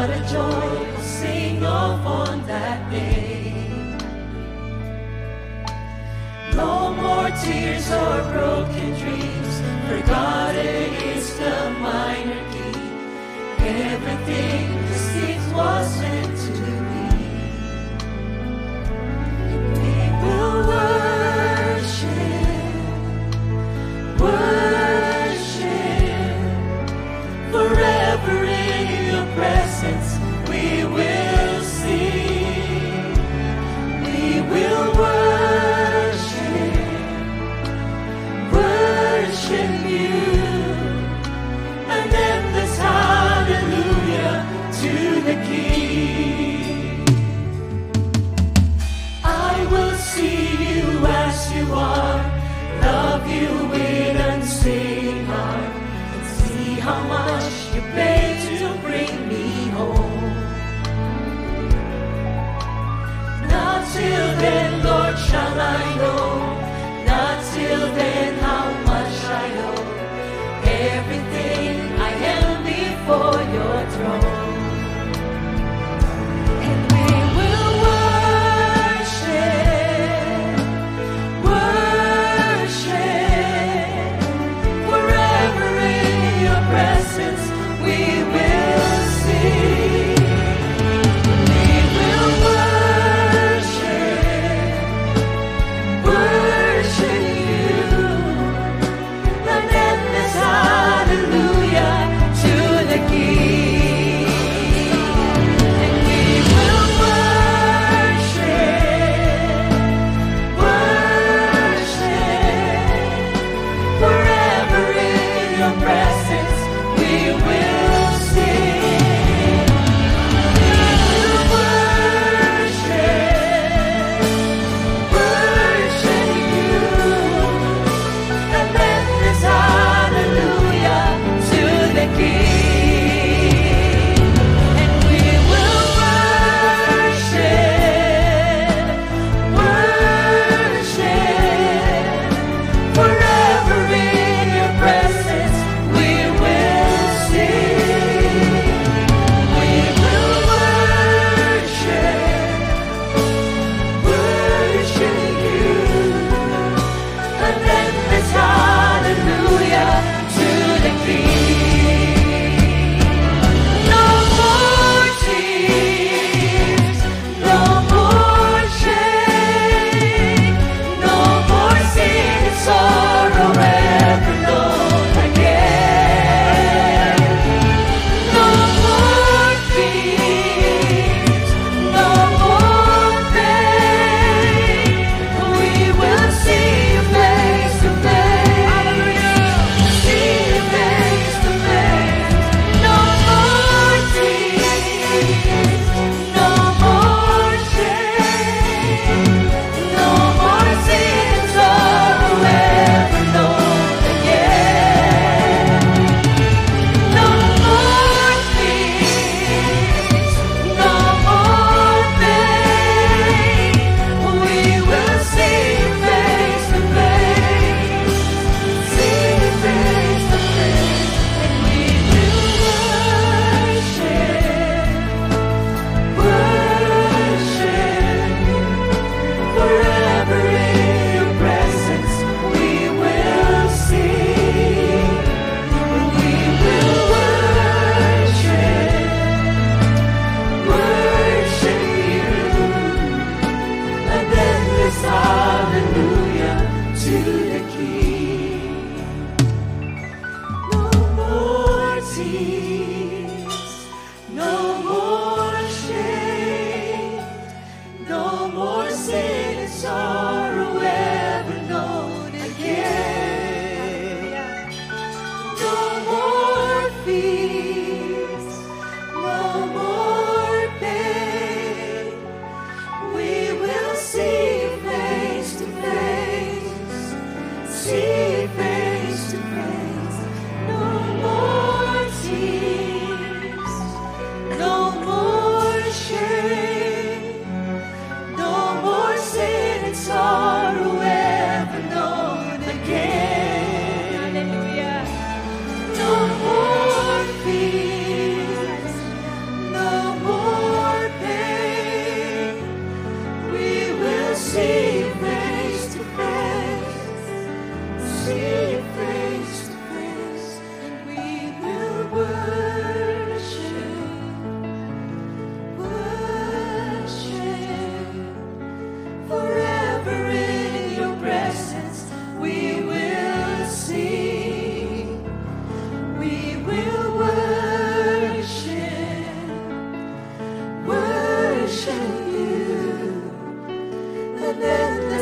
What a joy to sing of on that day. No more tears or broken dreams, for God it is the minor key. Everything this was we will.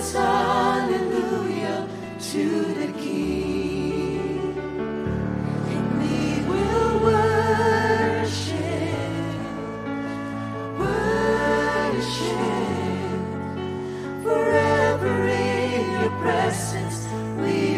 Then hallelujah to the King. And we will worship, worship. Forever in your presence we